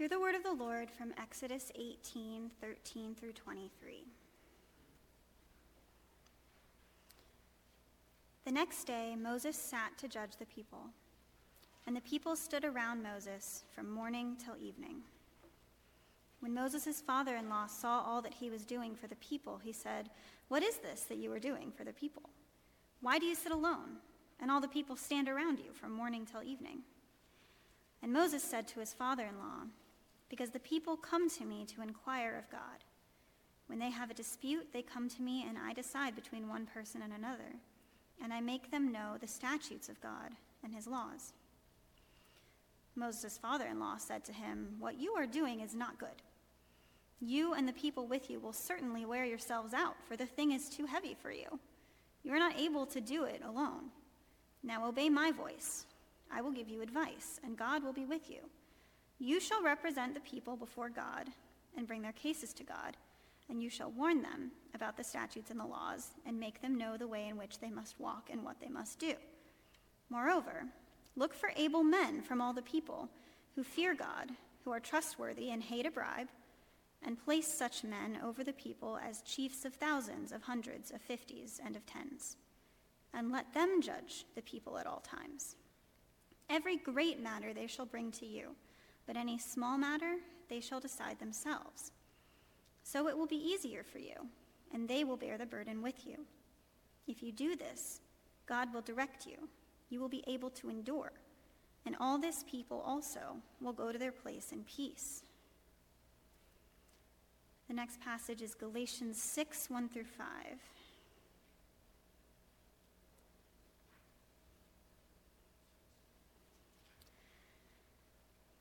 Hear the word of the Lord from Exodus 18 13 through 23. The next day, Moses sat to judge the people, and the people stood around Moses from morning till evening. When Moses' father in law saw all that he was doing for the people, he said, What is this that you are doing for the people? Why do you sit alone, and all the people stand around you from morning till evening? And Moses said to his father in law, Because the people come to me to inquire of God. When they have a dispute, they come to me, and I decide between one person and another, and I make them know the statutes of God and his laws. Moses' father in law said to him, What you are doing is not good. You and the people with you will certainly wear yourselves out, for the thing is too heavy for you. You are not able to do it alone. Now obey my voice. I will give you advice, and God will be with you. You shall represent the people before God and bring their cases to God, and you shall warn them about the statutes and the laws, and make them know the way in which they must walk and what they must do. Moreover, look for able men from all the people who fear God, who are trustworthy and hate a bribe and place such men over the people as chiefs of thousands, of hundreds, of fifties, and of tens. And let them judge the people at all times. Every great matter they shall bring to you, but any small matter they shall decide themselves. So it will be easier for you, and they will bear the burden with you. If you do this, God will direct you. You will be able to endure, and all this people also will go to their place in peace. The next passage is Galatians 6 1 through 5.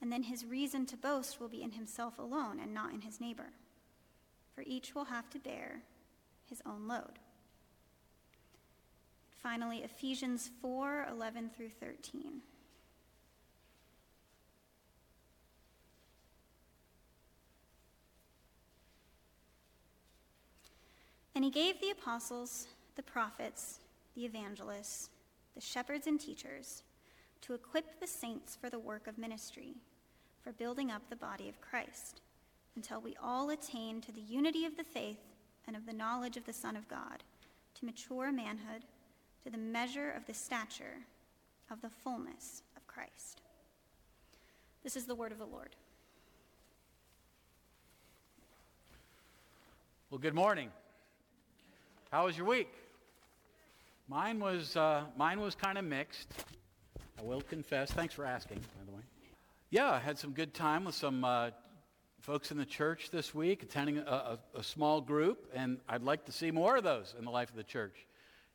and then his reason to boast will be in himself alone and not in his neighbor. For each will have to bear his own load. Finally, Ephesians 4 11 through 13. And he gave the apostles, the prophets, the evangelists, the shepherds and teachers to equip the saints for the work of ministry, for building up the body of Christ, until we all attain to the unity of the faith and of the knowledge of the Son of God, to mature manhood, to the measure of the stature of the fullness of Christ. This is the word of the Lord. Well, good morning. How was your week? Mine was, uh, mine was kind of mixed. I will confess. Thanks for asking, by the way. Yeah, I had some good time with some uh, folks in the church this week, attending a, a, a, small group, and I'd like to see more of those in the life of the church.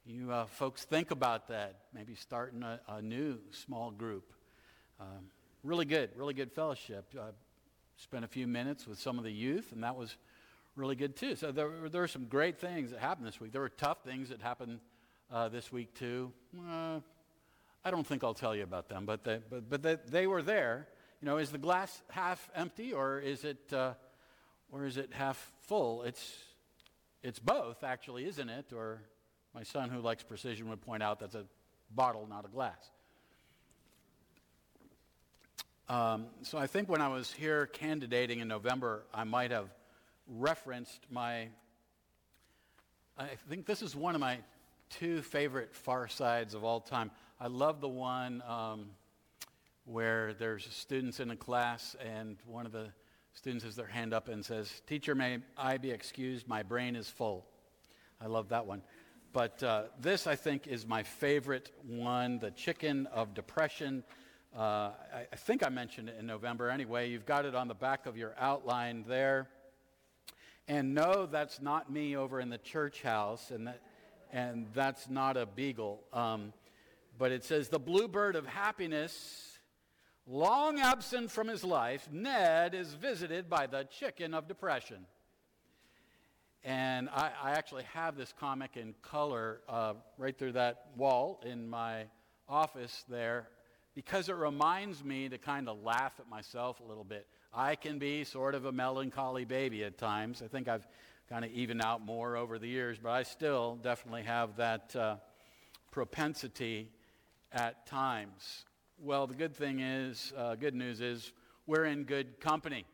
You uh, folks think about that, maybe starting a, a new small group. Um, really good, really good fellowship. I spent a few minutes with some of the youth, and that was really good too. So there, there were some great things that happened this week. There were tough things that happened uh, this week too. Uh, I don't think I'll tell you about them, but they, but, but they, they were there. You know, is the glass half empty or is it, uh, or is it half full? It's, it's both, actually, isn't it? Or my son, who likes precision, would point out that's a bottle, not a glass. Um, so I think when I was here candidating in November, I might have referenced my, I think this is one of my two favorite far sides of all time. I love the one um, where there's students in a class and one of the students has their hand up and says, Teacher, may I be excused? My brain is full. I love that one. But uh, this, I think, is my favorite one the chicken of depression. Uh, I, I think I mentioned it in November. Anyway, you've got it on the back of your outline there. And no, that's not me over in the church house, and, that, and that's not a beagle. Um, but it says, The bluebird of happiness, long absent from his life, Ned is visited by the chicken of depression. And I, I actually have this comic in color uh, right through that wall in my office there because it reminds me to kind of laugh at myself a little bit. I can be sort of a melancholy baby at times. I think I've kind of evened out more over the years, but I still definitely have that uh, propensity at times. Well, the good thing is, uh, good news is, we're in good company.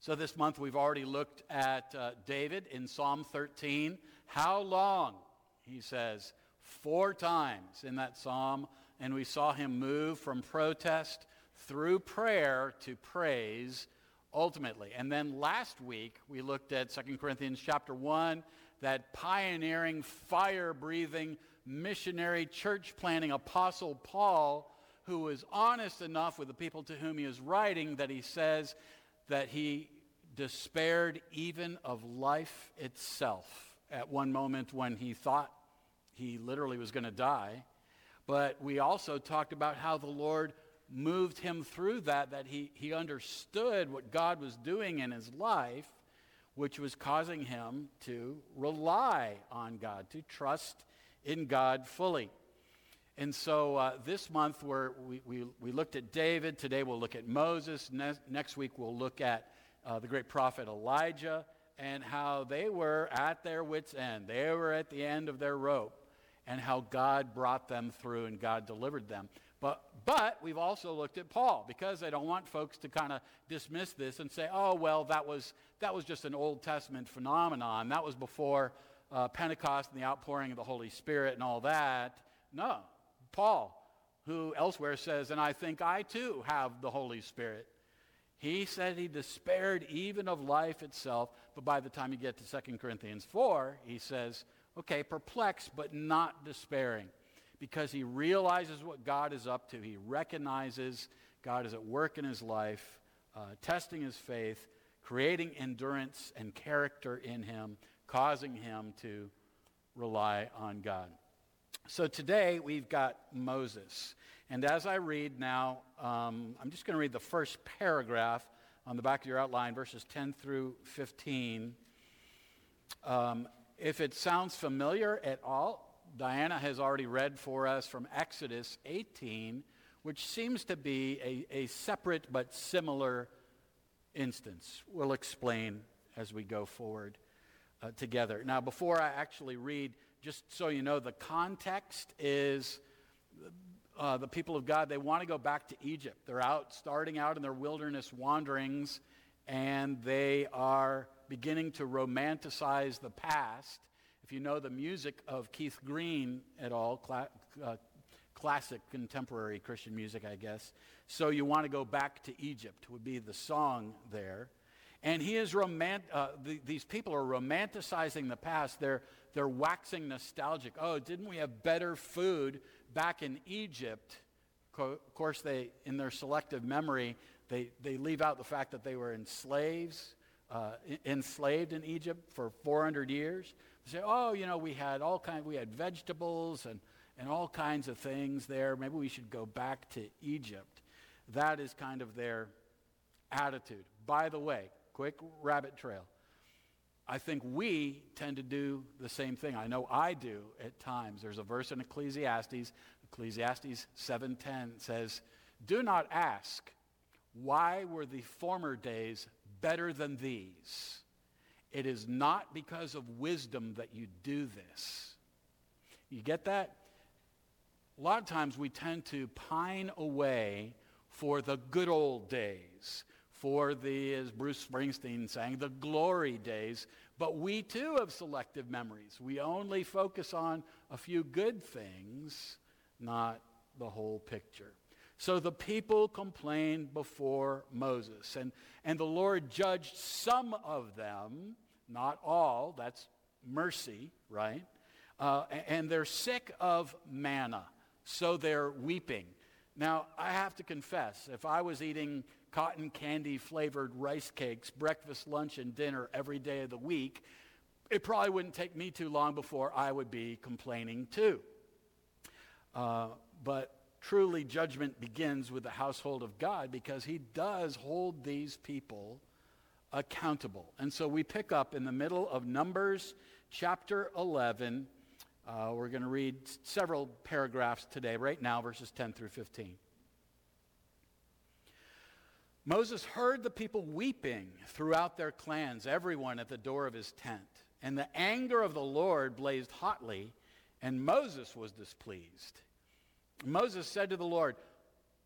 So this month we've already looked at uh, David in Psalm 13. How long? He says four times in that psalm, and we saw him move from protest through prayer to praise ultimately. And then last week we looked at 2 Corinthians chapter 1, that pioneering, fire breathing, missionary, church planting apostle Paul, who was honest enough with the people to whom he is writing that he says, that he despaired even of life itself at one moment when he thought he literally was going to die. But we also talked about how the Lord moved him through that, that he, he understood what God was doing in his life, which was causing him to rely on God, to trust in God fully. And so uh, this month we we, we looked at David. Today we'll look at Moses. Ne- next week we'll look at uh, the great prophet Elijah and how they were at their wits' end. They were at the end of their rope and how God brought them through and God delivered them. But, but we've also looked at Paul because I don't want folks to kind of dismiss this and say, oh, well, that was, that was just an Old Testament phenomenon. That was before uh, Pentecost and the outpouring of the Holy Spirit and all that. No, Paul, who elsewhere says, and I think I too have the Holy Spirit. He said he despaired even of life itself, but by the time you get to 2 Corinthians 4, he says, okay, perplexed, but not despairing, because he realizes what God is up to. He recognizes God is at work in his life, uh, testing his faith, creating endurance and character in him, causing him to rely on God. So today we've got Moses. And as I read now, um, I'm just going to read the first paragraph on the back of your outline, verses 10 through 15. Um, if it sounds familiar at all, Diana has already read for us from Exodus 18, which seems to be a, a separate but similar instance. We'll explain as we go forward uh, together. Now, before I actually read, just so you know, the context is uh, the people of God, they want to go back to Egypt. They're out, starting out in their wilderness wanderings, and they are beginning to romanticize the past. If you know the music of Keith Green at all, uh, classic contemporary Christian music, I guess. So you want to go back to Egypt, would be the song there. And he is romant- uh, the, these people are romanticizing the past. They're, they're waxing nostalgic. Oh, didn't we have better food back in Egypt? Co- of course, they, in their selective memory, they, they leave out the fact that they were enslaved, uh, enslaved in Egypt for 400 years. They say, oh, you know, we had all kinds, we had vegetables and, and all kinds of things there. Maybe we should go back to Egypt. That is kind of their attitude. By the way, quick rabbit trail. I think we tend to do the same thing. I know I do at times. There's a verse in Ecclesiastes, Ecclesiastes 7:10 says, "Do not ask, why were the former days better than these? It is not because of wisdom that you do this." You get that? A lot of times we tend to pine away for the good old days for the, as Bruce Springsteen sang, the glory days. But we too have selective memories. We only focus on a few good things, not the whole picture. So the people complained before Moses, and, and the Lord judged some of them, not all. That's mercy, right? Uh, and they're sick of manna, so they're weeping. Now, I have to confess, if I was eating cotton candy flavored rice cakes, breakfast, lunch, and dinner every day of the week, it probably wouldn't take me too long before I would be complaining too. Uh, but truly, judgment begins with the household of God because He does hold these people accountable. And so we pick up in the middle of Numbers chapter 11. Uh, we're going to read several paragraphs today, right now, verses 10 through 15. Moses heard the people weeping throughout their clans, everyone at the door of his tent. And the anger of the Lord blazed hotly, and Moses was displeased. Moses said to the Lord,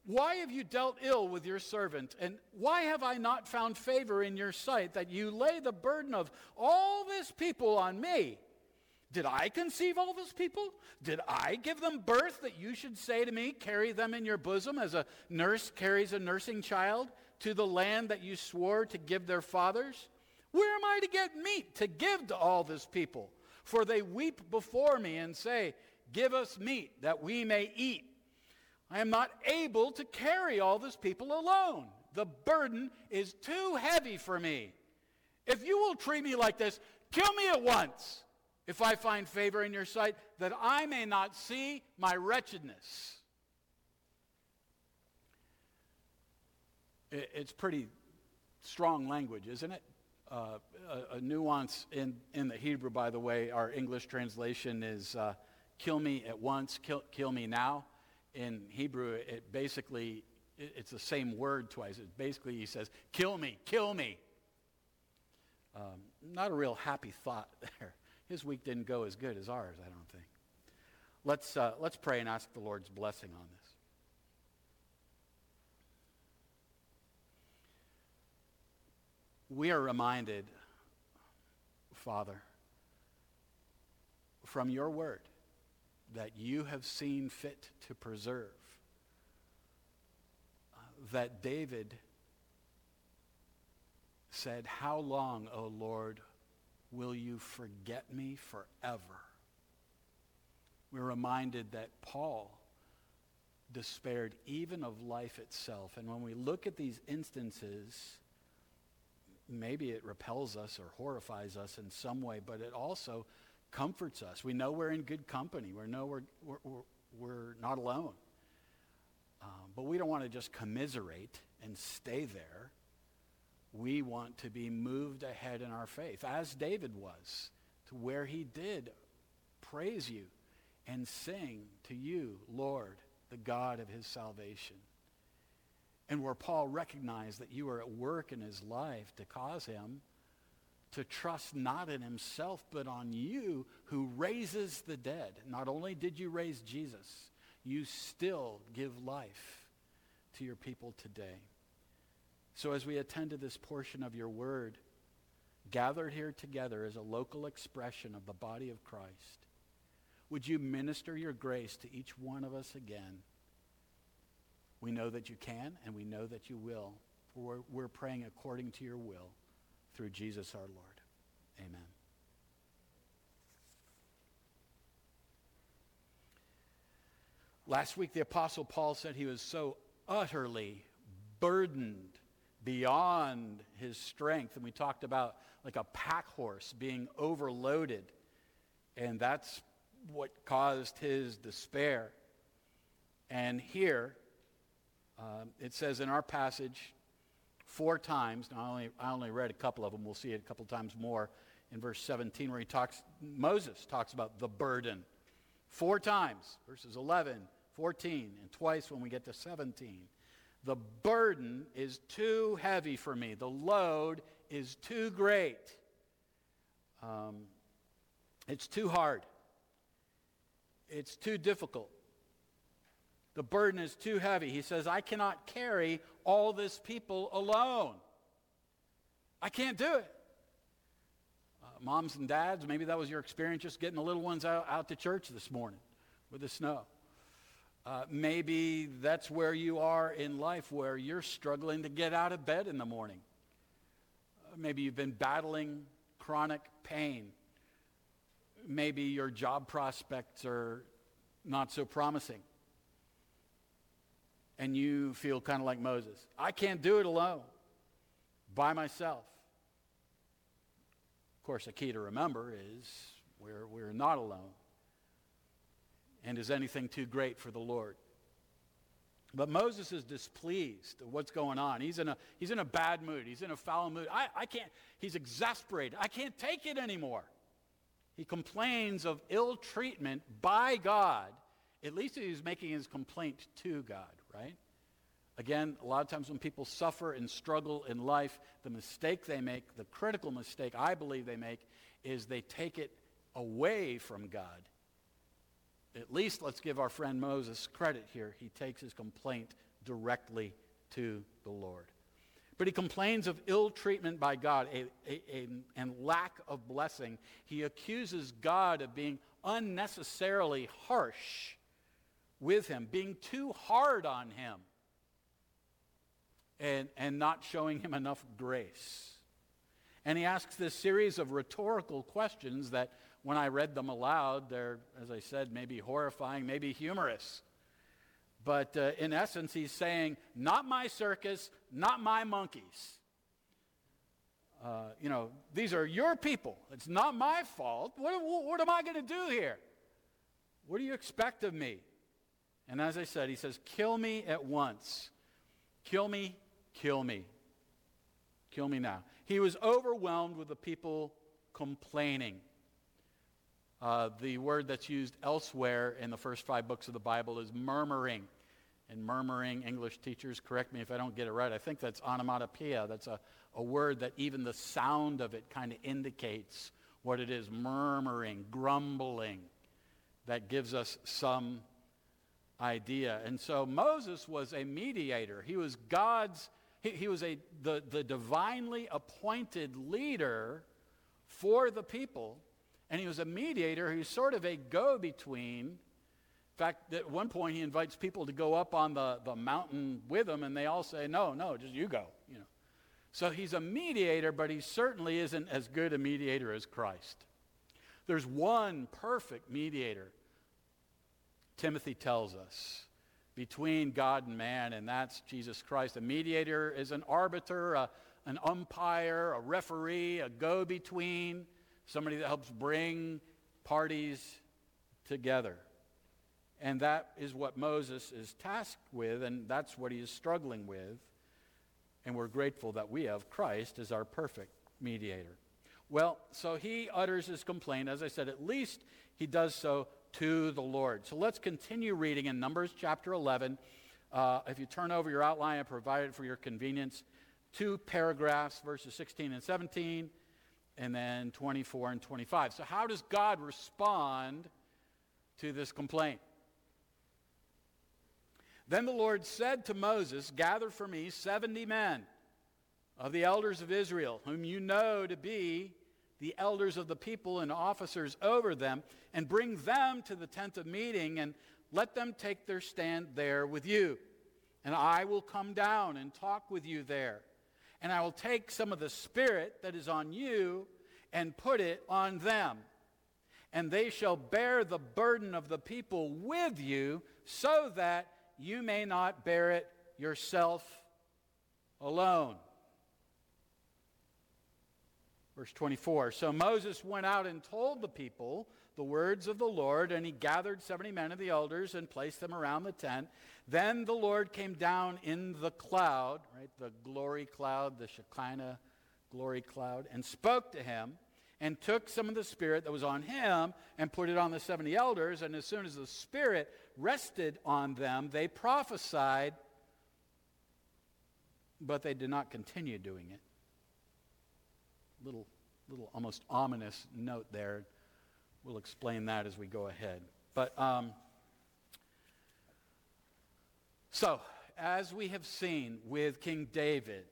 Why have you dealt ill with your servant? And why have I not found favor in your sight that you lay the burden of all this people on me? Did I conceive all this people? Did I give them birth that you should say to me, Carry them in your bosom as a nurse carries a nursing child to the land that you swore to give their fathers? Where am I to get meat to give to all this people? For they weep before me and say, Give us meat that we may eat. I am not able to carry all this people alone. The burden is too heavy for me. If you will treat me like this, kill me at once, if I find favor in your sight, that I may not see my wretchedness. It's pretty strong language, isn't it? Uh, a, a, nuance in, in the Hebrew, by the way, our English translation is uh, kill me at once, kill, kill me now. In Hebrew, it basically, it, it's the same word twice. It basically, he says, kill me, kill me. Um, not a real happy thought there. His week didn't go as good as ours, I don't think. Let's, uh, let's pray and ask the Lord's blessing on this. we are reminded, Father, from your word that you have seen fit to preserve, uh, that David said, How long, O Lord, will you forget me forever? We're reminded that Paul despaired even of life itself. And when we look at these instances, maybe it repels us or horrifies us in some way, but it also comforts us. We know we're in good company. We know we're, we're, we're, we're not alone. Um, but we don't want to just commiserate and stay there. We want to be moved ahead in our faith, as David was, to where he did praise you and sing to you, Lord, the God of his salvation and where Paul recognized that you were at work in his life to cause him to trust not in himself, but on you who raises the dead. Not only did you raise Jesus, you still give life to your people today. So as we attend to this portion of your word, gathered here together as a local expression of the body of Christ, would you minister your grace to each one of us again? We know that you can and we know that you will. We're, we're praying according to your will through Jesus our Lord. Amen. Last week, the Apostle Paul said he was so utterly burdened beyond his strength. And we talked about like a pack horse being overloaded. And that's what caused his despair. And here, um, it says in our passage four times, now I only, I only read a couple of them, we'll see it a couple times more in verse 17 where he talks, Moses talks about the burden. Four times, verses 11, 14, and twice when we get to 17. The burden is too heavy for me. The load is too great. Um, it's too hard. It's too difficult. The burden is too heavy. He says, I cannot carry all this people alone. I can't do it. Uh, moms and dads, maybe that was your experience just getting the little ones out, out to church this morning with the snow. Uh, maybe that's where you are in life where you're struggling to get out of bed in the morning. Uh, maybe you've been battling chronic pain. Maybe your job prospects are not so promising and you feel kind of like Moses. I can't do it alone, by myself. Of course, the key to remember is we're, we're not alone. And is anything too great for the Lord? But Moses is displeased of what's going on. He's in a, he's in a bad mood. He's in a foul mood. I, I can't, he's exasperated. I can't take it anymore. He complains of ill treatment by God. At least he's making his complaint to God, right? Again, a lot of times when people suffer and struggle in life, the mistake they make, the critical mistake I believe they make, is they take it away from God. At least let's give our friend Moses credit here. He takes his complaint directly to the Lord. But he complains of ill treatment by God a, a, a, and lack of blessing. He accuses God of being unnecessarily harsh with him, being too hard on him and, and not showing him enough grace. And he asks this series of rhetorical questions that, when I read them aloud, they're, as I said, maybe horrifying, maybe humorous. But uh, in essence, he's saying, Not my circus, not my monkeys. Uh, you know, these are your people. It's not my fault. What, what am I going to do here? What do you expect of me? And as I said, he says, Kill me at once. Kill me Kill me. Kill me now. He was overwhelmed with the people complaining. Uh, the word that's used elsewhere in the first five books of the Bible is murmuring. And murmuring, English teachers, correct me if I don't get it right. I think that's onomatopoeia. That's a, a word that even the sound of it kind of indicates what it is murmuring, grumbling. That gives us some idea. And so Moses was a mediator, he was God's he, he was a, the, the divinely appointed leader for the people, and he was a mediator. He was sort of a go between. In fact, at one point, he invites people to go up on the, the mountain with him, and they all say, No, no, just you go. You know. So he's a mediator, but he certainly isn't as good a mediator as Christ. There's one perfect mediator, Timothy tells us between God and man, and that's Jesus Christ. A mediator is an arbiter, a, an umpire, a referee, a go between, somebody that helps bring parties together. And that is what Moses is tasked with, and that's what he is struggling with. And we're grateful that we have Christ as our perfect mediator. Well, so he utters his complaint. As I said, at least he does so to the Lord. So let's continue reading in Numbers chapter 11. Uh, if you turn over your outline, I provided for your convenience two paragraphs, verses 16 and 17, and then 24 and 25. So, how does God respond to this complaint? Then the Lord said to Moses, Gather for me 70 men of the elders of Israel, whom you know to be the elders of the people and officers over them, and bring them to the tent of meeting, and let them take their stand there with you. And I will come down and talk with you there. And I will take some of the Spirit that is on you and put it on them. And they shall bear the burden of the people with you, so that you may not bear it yourself alone. Verse 24 So Moses went out and told the people the words of the Lord, and he gathered 70 men of the elders and placed them around the tent. Then the Lord came down in the cloud, right, the glory cloud, the Shekinah glory cloud, and spoke to him and took some of the spirit that was on him and put it on the 70 elders. And as soon as the spirit rested on them, they prophesied, but they did not continue doing it little, little almost ominous note there. We'll explain that as we go ahead. But um, so, as we have seen with King David,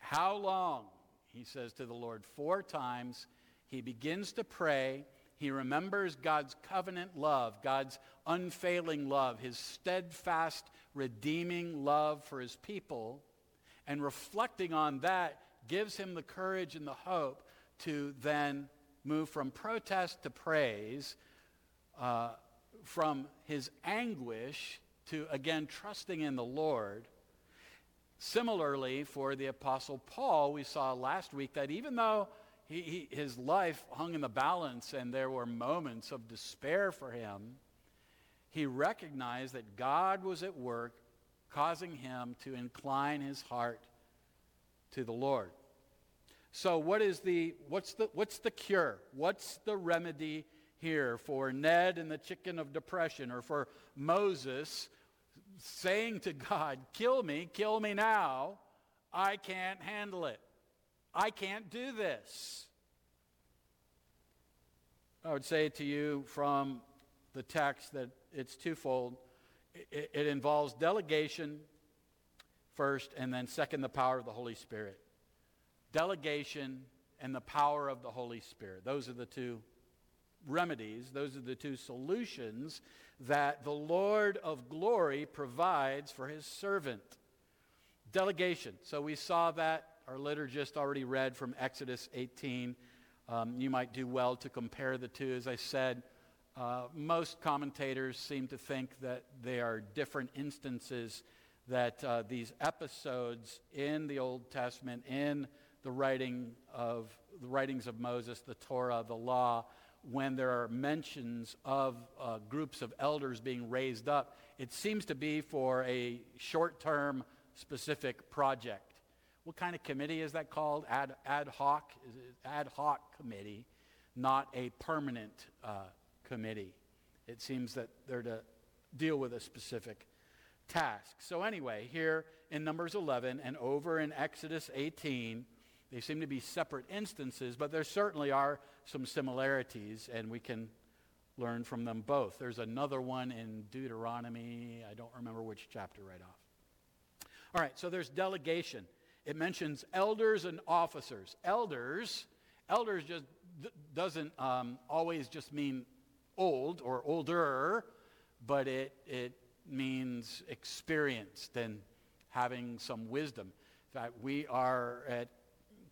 how long, he says to the Lord four times, he begins to pray. He remembers God's covenant love, God's unfailing love, his steadfast, redeeming love for his people. And reflecting on that, gives him the courage and the hope to then move from protest to praise, uh, from his anguish to again trusting in the Lord. Similarly, for the Apostle Paul, we saw last week that even though he, he, his life hung in the balance and there were moments of despair for him, he recognized that God was at work causing him to incline his heart to the Lord. So what is the what's the what's the cure? What's the remedy here for Ned and the chicken of depression or for Moses saying to God, "Kill me, kill me now. I can't handle it. I can't do this." I would say to you from the text that it's twofold. It, it, involves delegation first, and then second, the power of the Holy Spirit. Delegation and the power of the Holy Spirit. Those are the two remedies, those are the two solutions that the Lord of glory provides for his servant. Delegation. So we saw that. Our liturgist already read from Exodus 18. Um, you might do well to compare the two. As I said, uh, most commentators seem to think that they are different instances that uh, these episodes in the Old Testament, in the writing of the writings of Moses, the Torah, the law, when there are mentions of uh, groups of elders being raised up, it seems to be for a short-term specific project. What kind of committee is that called? Ad, ad hoc? ad hoc committee, not a permanent uh, committee. It seems that they're to deal with a specific task. So, anyway, here in Numbers 11 and over in Exodus 18, they seem to be separate instances, but there certainly are some similarities, and we can learn from them both. There's another one in Deuteronomy. I don't remember which chapter right off. All right, so there's delegation. It mentions elders and officers. Elders, elders just doesn't um, always just mean old or older, but it, it means experienced and having some wisdom. In fact, we are at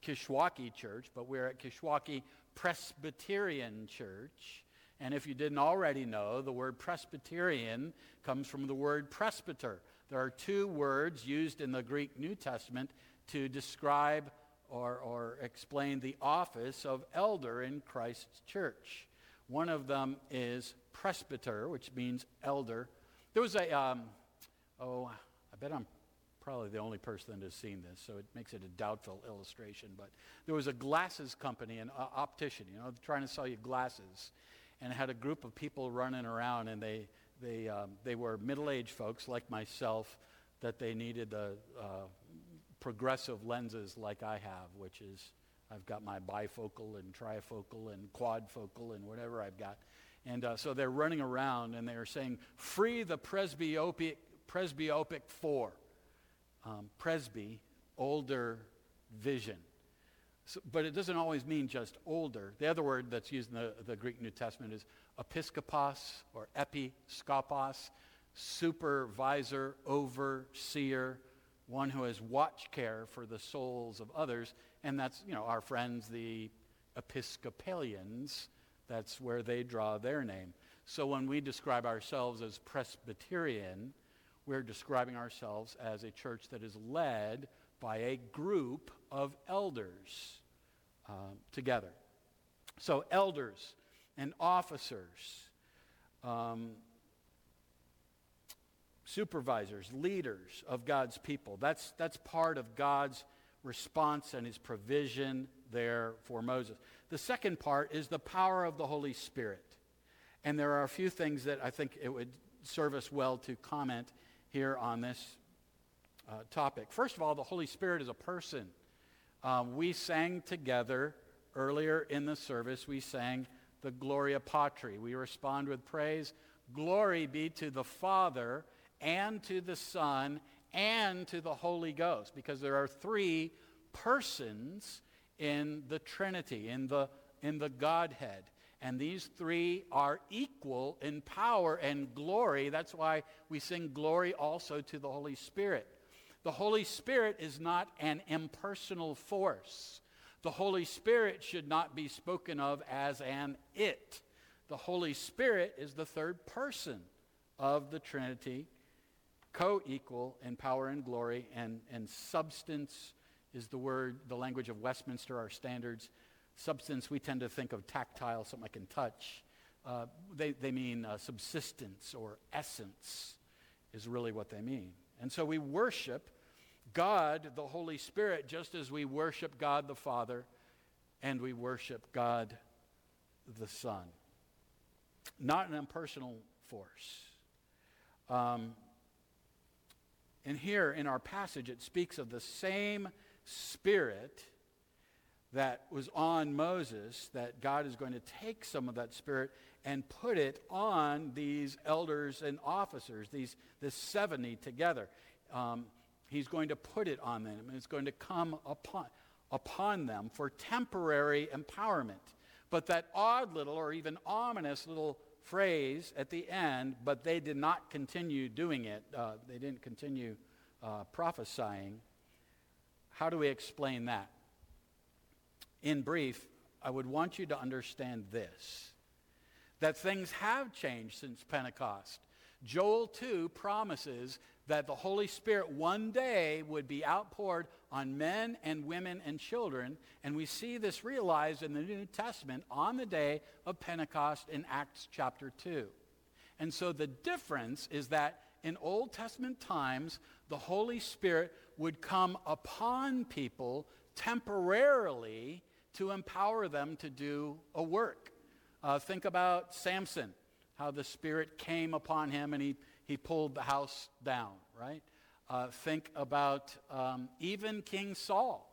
Kishwaukee Church, but we're at Kishwaukee Presbyterian Church. And if you didn't already know, the word Presbyterian comes from the word presbyter. There are two words used in the Greek New Testament to describe or, or explain the office of elder in Christ's church. One of them is presbyter, which means elder. There was a, um, oh, I bet I'm probably the only person that has seen this, so it makes it a doubtful illustration. But there was a glasses company, an uh, optician, you know, trying to sell you glasses, and had a group of people running around, and they, they, um, they were middle aged folks like myself that they needed the uh, progressive lenses like I have, which is I've got my bifocal and trifocal and quadfocal and whatever I've got. And uh, so they're running around and they're saying, free the presbyopic, presbyopic four. Um, presby, older vision. So, but it doesn't always mean just older. The other word that's used in the, the Greek New Testament is episkopos or episkopos, supervisor, overseer, one who has watch care for the souls of others. And that's, you know, our friends, the Episcopalians. That's where they draw their name. So when we describe ourselves as Presbyterian, we're describing ourselves as a church that is led by a group of elders uh, together. So, elders and officers, um, supervisors, leaders of God's people. That's, that's part of God's response and his provision there for Moses. The second part is the power of the Holy Spirit. And there are a few things that I think it would serve us well to comment here on this uh, topic. First of all, the Holy Spirit is a person. Um, we sang together earlier in the service, we sang the Gloria Patri. We respond with praise. Glory be to the Father and to the Son and to the Holy Ghost, because there are three persons in the Trinity, in the, in the Godhead. And these three are equal in power and glory. That's why we sing glory also to the Holy Spirit. The Holy Spirit is not an impersonal force. The Holy Spirit should not be spoken of as an it. The Holy Spirit is the third person of the Trinity co-equal in power and glory, and, and substance is the word, the language of Westminster, our standards. Substance, we tend to think of tactile, something I can touch. Uh, they, they mean uh, subsistence or essence is really what they mean. And so we worship God, the Holy Spirit, just as we worship God the Father and we worship God the Son. Not an impersonal force. Um, and here in our passage, it speaks of the same Spirit that was on Moses, that God is going to take some of that Spirit and put it on these elders and officers, these, the 70 together. Um, he's going to put it on them, and it's going to come upon, upon them for temporary empowerment. But that odd little or even ominous little phrase at the end, but they did not continue doing it, uh, they didn't continue uh, prophesying. How do we explain that? In brief, I would want you to understand this that things have changed since Pentecost. Joel 2 promises that the Holy Spirit one day would be outpoured on men and women and children. And we see this realized in the New Testament on the day of Pentecost in Acts chapter 2. And so the difference is that in Old Testament times, the Holy Spirit would come upon people temporarily to empower them to do a work. Uh, think about Samson, how the Spirit came upon him and he, he pulled the house down, right? Uh, think about um, even King Saul.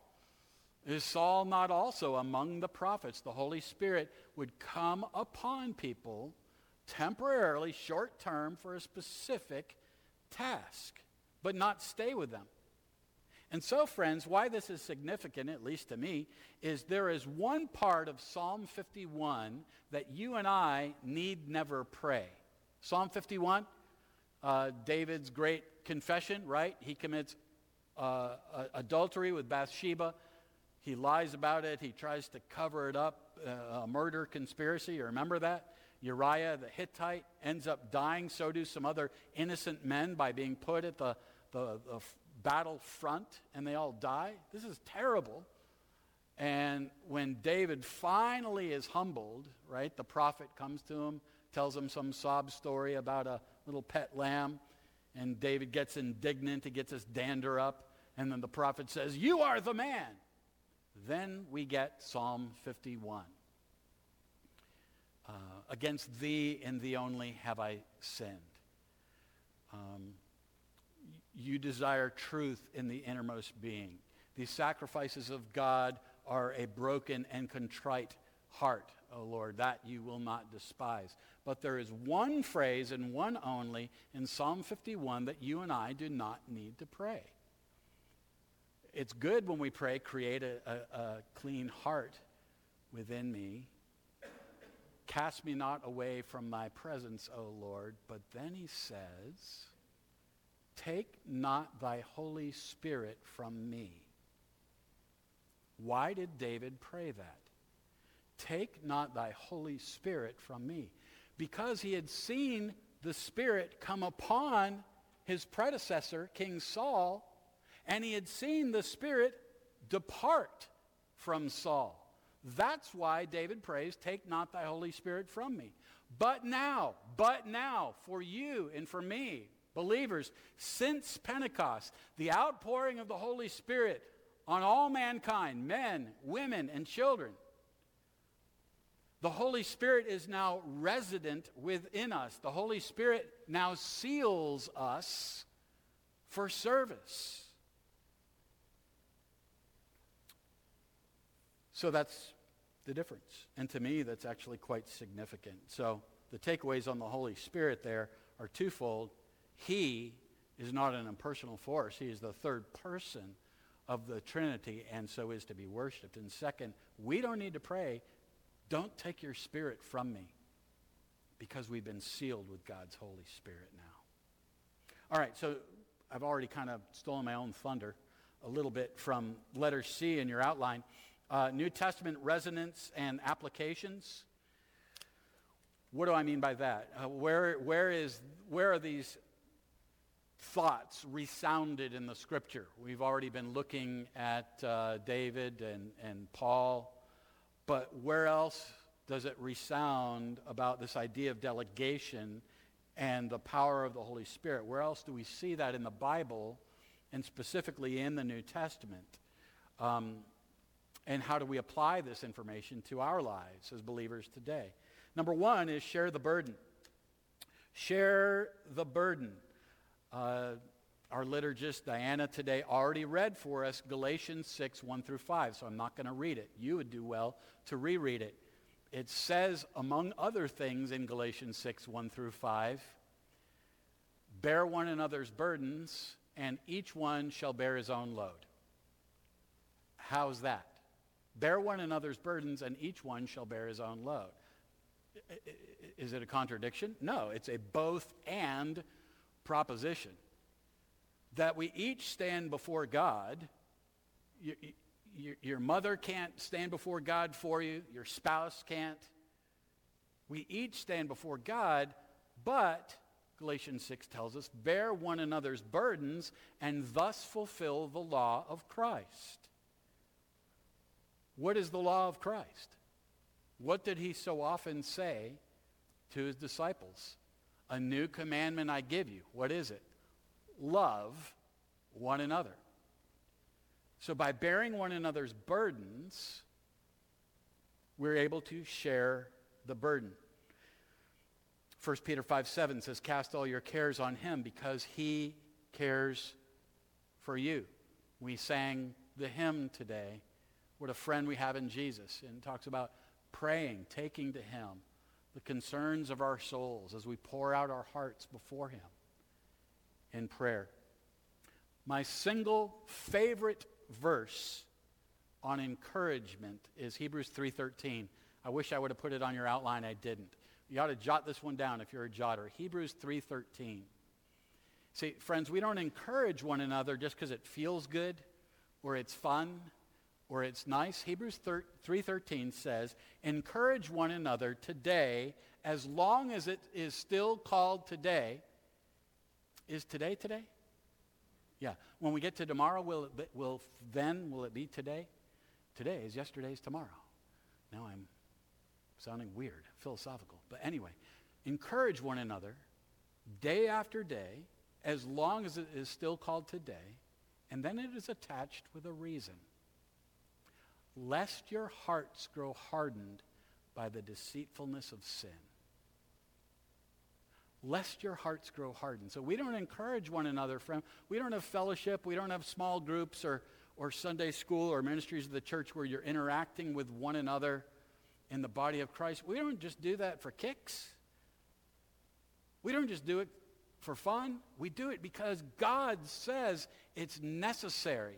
Is Saul not also among the prophets? The Holy Spirit would come upon people temporarily, short term, for a specific task, but not stay with them. And so, friends, why this is significant, at least to me, is there is one part of Psalm 51 that you and I need never pray. Psalm 51, uh, David's great confession, right? He commits uh, adultery with Bathsheba. He lies about it. He tries to cover it up, uh, a murder conspiracy. You remember that? Uriah the Hittite ends up dying. So do some other innocent men by being put at the, the, the battle front and they all die. This is terrible. And when David finally is humbled, right, the prophet comes to him, tells him some sob story about a little pet lamb, and David gets indignant, he gets his dander up, and then the prophet says, You are the man. Then we get Psalm 51. Uh, against thee and thee only have I sinned. Um, you desire truth in the innermost being. These sacrifices of God are a broken and contrite heart, O Lord, that you will not despise. But there is one phrase and one only in Psalm 51 that you and I do not need to pray. It's good when we pray, create a, a, a clean heart within me. Cast me not away from thy presence, O Lord. But then he says, Take not thy Holy Spirit from me. Why did David pray that? Take not thy Holy Spirit from me. Because he had seen the Spirit come upon his predecessor, King Saul, and he had seen the Spirit depart from Saul. That's why David prays, Take not thy Holy Spirit from me. But now, but now, for you and for me, believers, since Pentecost, the outpouring of the Holy Spirit on all mankind, men, women, and children, the Holy Spirit is now resident within us. The Holy Spirit now seals us for service. So that's the difference. And to me, that's actually quite significant. So the takeaways on the Holy Spirit there are twofold. He is not an impersonal force, He is the third person of the Trinity and so is to be worshiped. And second, we don't need to pray, don't take your spirit from me because we've been sealed with God's Holy Spirit now. All right, so I've already kind of stolen my own thunder a little bit from letter C in your outline. Uh, New Testament resonance and applications. What do I mean by that? Uh, where, where, is, where are these thoughts resounded in the scripture. We've already been looking at uh, David and, and Paul, but where else does it resound about this idea of delegation and the power of the Holy Spirit. Where else do we see that in the Bible and specifically in the New Testament? Um, and how do we apply this information to our lives as believers today? Number one is share the burden. Share the burden. Uh, our liturgist, Diana, today already read for us Galatians 6, 1 through 5, so I'm not going to read it. You would do well to reread it. It says, among other things in Galatians 6, 1 through 5, bear one another's burdens, and each one shall bear his own load. How's that? Bear one another's burdens, and each one shall bear his own load. Is it a contradiction? No, it's a both and proposition. That we each stand before God. Your, your, your, mother can't stand before God for you, your spouse can't. We each stand before God, but Galatians 6 tells us, bear one another's burdens and thus fulfill the law of Christ. What is the law of Christ? What did he so often say to his disciples? A new commandment I give you. What is it? Love one another. So by bearing one another's burdens, we're able to share the burden. 1 Peter 5 7 says, Cast all your cares on him because he cares for you. We sang the hymn today, What a Friend We Have in Jesus, and talks about praying, taking to Him the concerns of our souls as we pour out our hearts before Him in prayer. My single favorite verse on encouragement is Hebrews 3:13. I wish I would have put it on your outline. I didn't. You ought to jot this one down if you're a jotter. Hebrews 3:13. See, friends, we don't encourage one another just because it feels good or it's fun or it's nice. Hebrews 3:13 says, "Encourage one another today as long as it is still called today." Is today today? Yeah. When we get to tomorrow, will it be, will then will it be today? Today is yesterday's tomorrow. Now I'm sounding weird, philosophical. But anyway, encourage one another day after day as long as it is still called today, and then it is attached with a reason lest your hearts grow hardened by the deceitfulness of sin. Lest your hearts grow hardened. So we don't encourage one another, friend. We don't have fellowship. We don't have small groups or, or Sunday school or ministries of the church where you're interacting with one another in the body of Christ. We don't just do that for kicks. We don't just do it for fun. We do it because God says it's necessary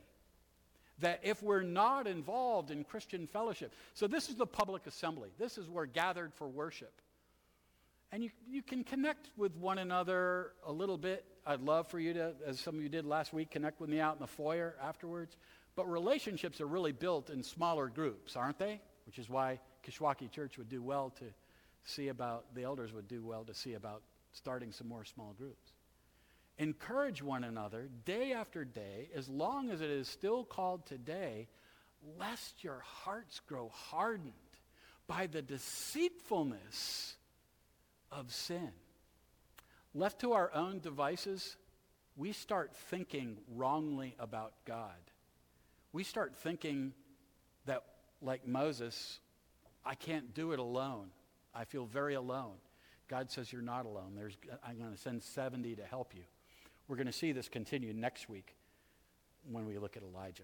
that if we're not involved in Christian fellowship, so this is the public assembly. This is where gathered for worship. And you, you can connect with one another a little bit. I'd love for you to, as some of you did last week, connect with me out in the foyer afterwards. But relationships are really built in smaller groups, aren't they? Which is why Kishwaukee Church would do well to see about, the elders would do well to see about starting some more small groups. Encourage one another day after day, as long as it is still called today, lest your hearts grow hardened by the deceitfulness of sin. Left to our own devices, we start thinking wrongly about God. We start thinking that, like Moses, I can't do it alone. I feel very alone. God says, You're not alone. There's, I'm going to send 70 to help you. We're going to see this continue next week when we look at Elijah.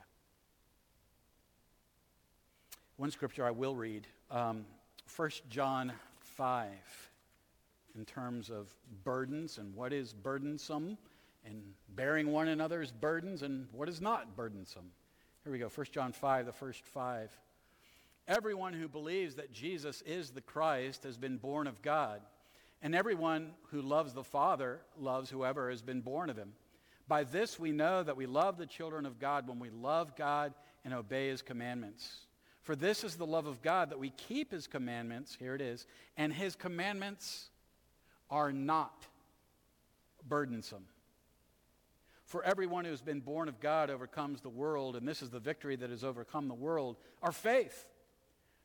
One scripture I will read, um, 1 John 5, in terms of burdens and what is burdensome, and bearing one another's burdens and what is not burdensome. Here we go, 1 John 5, the first five. Everyone who believes that Jesus is the Christ has been born of God. And everyone who loves the Father loves whoever has been born of him. By this we know that we love the children of God when we love God and obey his commandments. For this is the love of God that we keep his commandments, here it is, and his commandments are not burdensome. For everyone who has been born of God overcomes the world, and this is the victory that has overcome the world, our faith.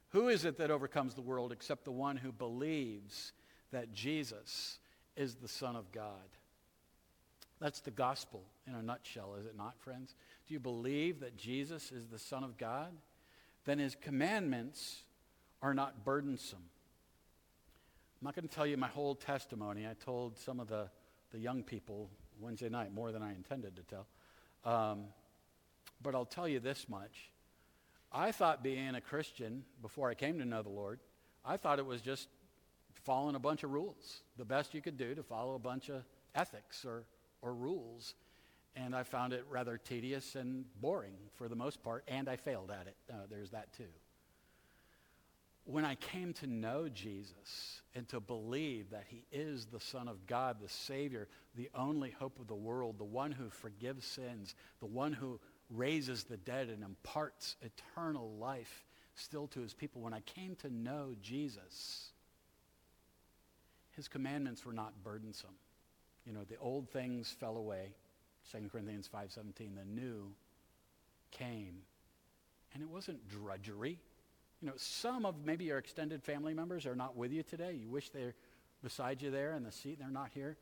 Who is it that overcomes the world except the one who believes that Jesus is the Son of God. That's the gospel in a nutshell, is it not, friends? Do you believe that Jesus is the Son of God? Then his commandments are not burdensome. I'm not going to tell you my whole testimony. I told some of the, the young people Wednesday night more than I intended to tell. Um, but I'll tell you this much. I thought being a Christian before I came to know the Lord, I thought it was just following a bunch of rules, the best you could do to follow a bunch of ethics or, or rules. And I found it rather tedious and boring for the most part, and I failed at it. Uh, there's that too. When I came to know Jesus and to believe that he is the Son of God, the Savior, the only hope of the world, the one who forgives sins, the one who raises the dead and imparts eternal life still to his people, when I came to know Jesus, his commandments were not burdensome. You know, the old things fell away. 2 Corinthians 5:17, the new came. And it wasn't drudgery. You know, some of maybe your extended family members are not with you today. You wish they're beside you there in the seat and they're not here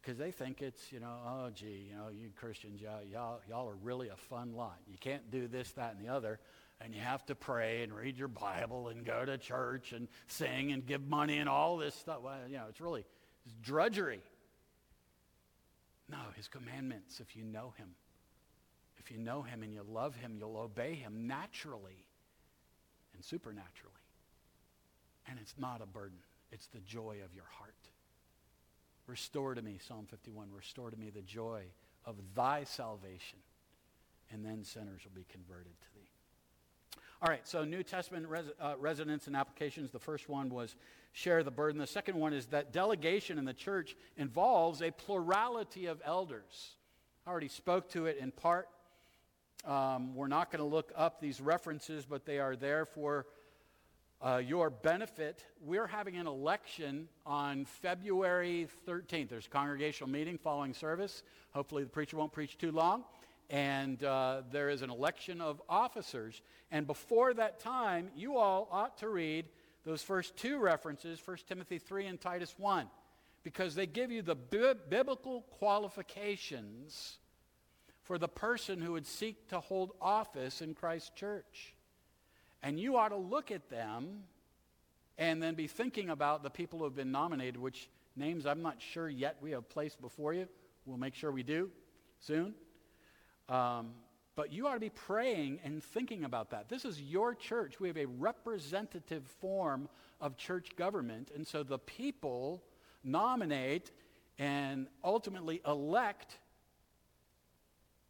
because they think it's, you know, oh, gee, you know, you Christians, y'all, y'all, y'all are really a fun lot. You can't do this, that, and the other and you have to pray and read your Bible and go to church and sing and give money and all this stuff. Well, you know, it's really it's drudgery. No, his commandments, if you know him, if you know him and you love him, you'll obey him naturally and supernaturally. And it's not a burden, it's the joy of your heart. Restore to me, Psalm 51, restore to me the joy of thy salvation, and then sinners will be converted to. All right, so New Testament res, uh, resonance and applications. The first one was share the burden. The second one is that delegation in the church involves a plurality of elders. I already spoke to it in part. Um, we're not going to look up these references, but they are there for uh, your benefit. We're having an election on February 13th. There's a congregational meeting following service. Hopefully, the preacher won't preach too long and uh, there is an election of officers. And before that time, you all ought to read those first two references, 1 Timothy 3 and Titus 1, because they give you the bi- biblical qualifications for the person who would seek to hold office in Christ's church. And you ought to look at them and then be thinking about the people who have been nominated, which names I'm not sure yet we have placed before you. We'll make sure we do soon. Um, but you ought to be praying and thinking about that. This is your church. We have a representative form of church government. And so the people nominate and ultimately elect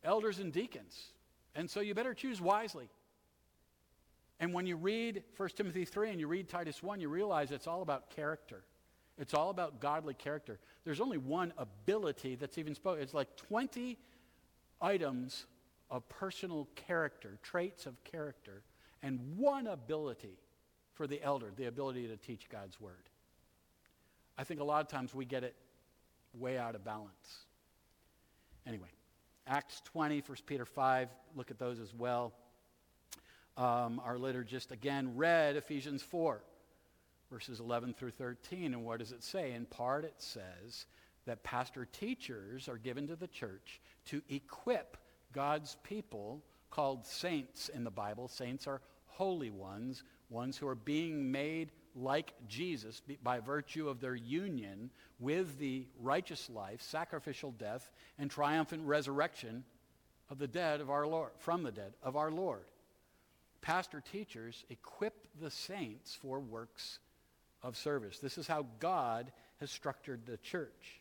elders and deacons. And so you better choose wisely. And when you read 1 Timothy 3 and you read Titus 1, you realize it's all about character. It's all about godly character. There's only one ability that's even spoken. It's like 20 items of personal character, traits of character, and one ability for the elder, the ability to teach God's word. I think a lot of times we get it way out of balance. Anyway, Acts 20, 1 Peter 5, look at those as well. Um, our liturgist again read Ephesians 4, verses 11 through 13. And what does it say? In part, it says, that pastor teachers are given to the church to equip God's people called saints in the Bible. Saints are holy ones, ones who are being made like Jesus by virtue of their union with the righteous life, sacrificial death, and triumphant resurrection of the dead of our Lord, from the dead of our Lord. Pastor teachers equip the saints for works of service. This is how God has structured the church.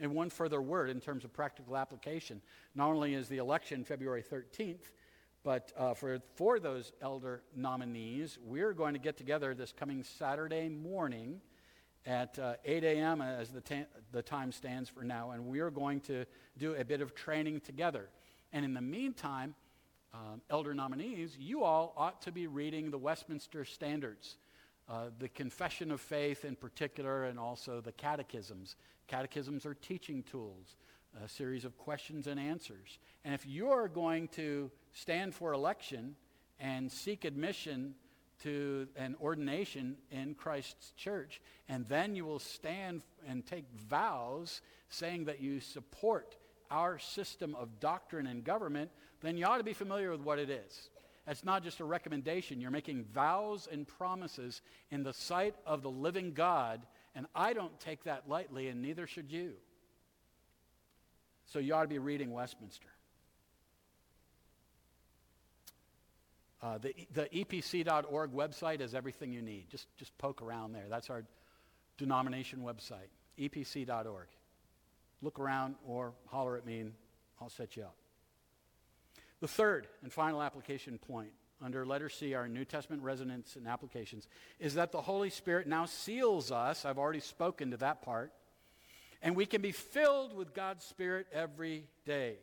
And one further word in terms of practical application. Not only is the election February 13th, but uh, for, for those elder nominees, we're going to get together this coming Saturday morning at uh, 8 a.m. as the, ta- the time stands for now, and we are going to do a bit of training together. And in the meantime, um, elder nominees, you all ought to be reading the Westminster Standards, uh, the Confession of Faith in particular, and also the catechisms Catechisms are teaching tools, a series of questions and answers. And if you're going to stand for election and seek admission to an ordination in Christ's church, and then you will stand and take vows saying that you support our system of doctrine and government, then you ought to be familiar with what it is. It's not just a recommendation. You're making vows and promises in the sight of the living God, and I don't take that lightly, and neither should you. So you ought to be reading Westminster. Uh, the, the epc.org website is everything you need. Just, just poke around there. That's our denomination website, epc.org. Look around or holler at me and I'll set you up. The third and final application point under letter C, our New Testament resonance and applications, is that the Holy Spirit now seals us. I've already spoken to that part. And we can be filled with God's Spirit every day.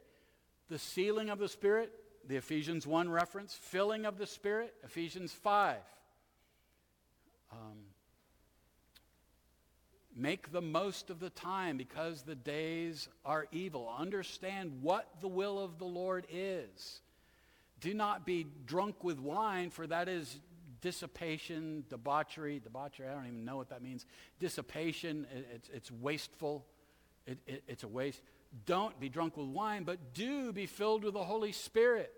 The sealing of the Spirit the Ephesians 1 reference, filling of the Spirit, Ephesians 5. Um, make the most of the time because the days are evil. Understand what the will of the Lord is. Do not be drunk with wine, for that is dissipation, debauchery. Debauchery, I don't even know what that means. Dissipation, it, it's, it's wasteful. It, it, it's a waste. Don't be drunk with wine, but do be filled with the Holy Spirit.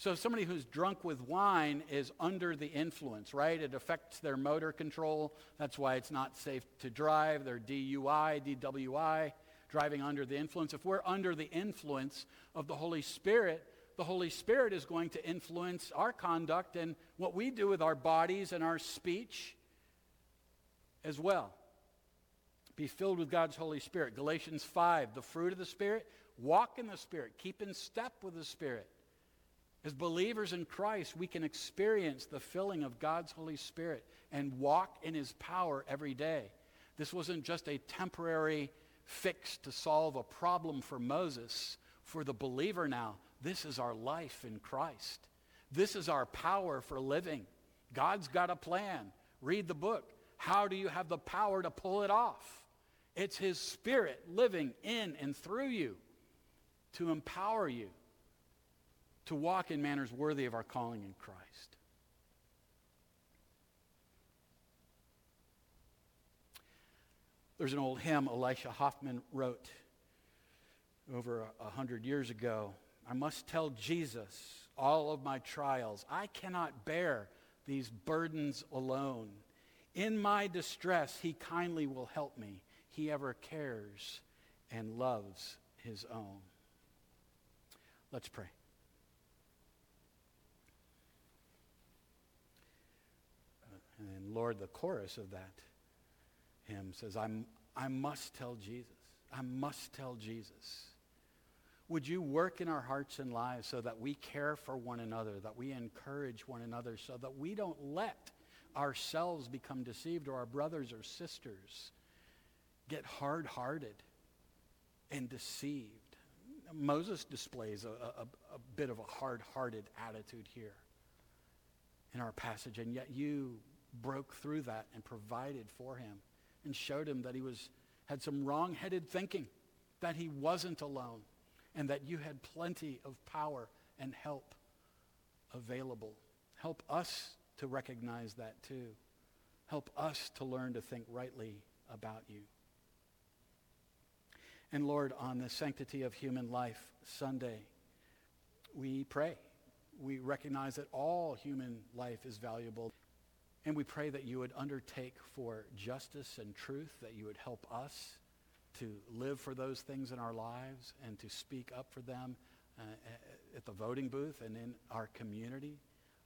So, somebody who's drunk with wine is under the influence, right? It affects their motor control. That's why it's not safe to drive. Their DUI, DWI, driving under the influence. If we're under the influence of the Holy Spirit, the Holy Spirit is going to influence our conduct and what we do with our bodies and our speech as well be filled with God's Holy Spirit. Galatians 5, the fruit of the Spirit, walk in the Spirit, keep in step with the Spirit. As believers in Christ, we can experience the filling of God's Holy Spirit and walk in His power every day. This wasn't just a temporary fix to solve a problem for Moses. For the believer now, this is our life in Christ. This is our power for living. God's got a plan. Read the book. How do you have the power to pull it off? It's His Spirit living in and through you to empower you to walk in manners worthy of our calling in Christ. There's an old hymn Elisha Hoffman wrote over a hundred years ago. I must tell Jesus all of my trials. I cannot bear these burdens alone. In my distress, he kindly will help me he ever cares and loves his own. Let's pray. And Lord, the chorus of that hymn says, I'm, I must tell Jesus. I must tell Jesus. Would you work in our hearts and lives so that we care for one another, that we encourage one another, so that we don't let ourselves become deceived or our brothers or sisters get hard hearted and deceived. Moses displays a, a, a bit of a hard hearted attitude here in our passage, and yet you broke through that and provided for him and showed him that he was, had some wrong headed thinking, that he wasn't alone, and that you had plenty of power and help available. Help us to recognize that too. Help us to learn to think rightly about you. And Lord, on the Sanctity of Human Life Sunday, we pray. We recognize that all human life is valuable. And we pray that you would undertake for justice and truth, that you would help us to live for those things in our lives and to speak up for them uh, at the voting booth and in our community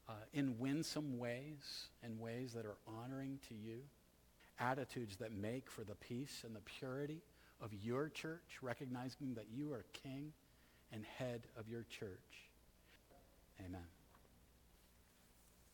uh, in winsome ways and ways that are honoring to you. Attitudes that make for the peace and the purity of your church, recognizing that you are king and head of your church. Amen.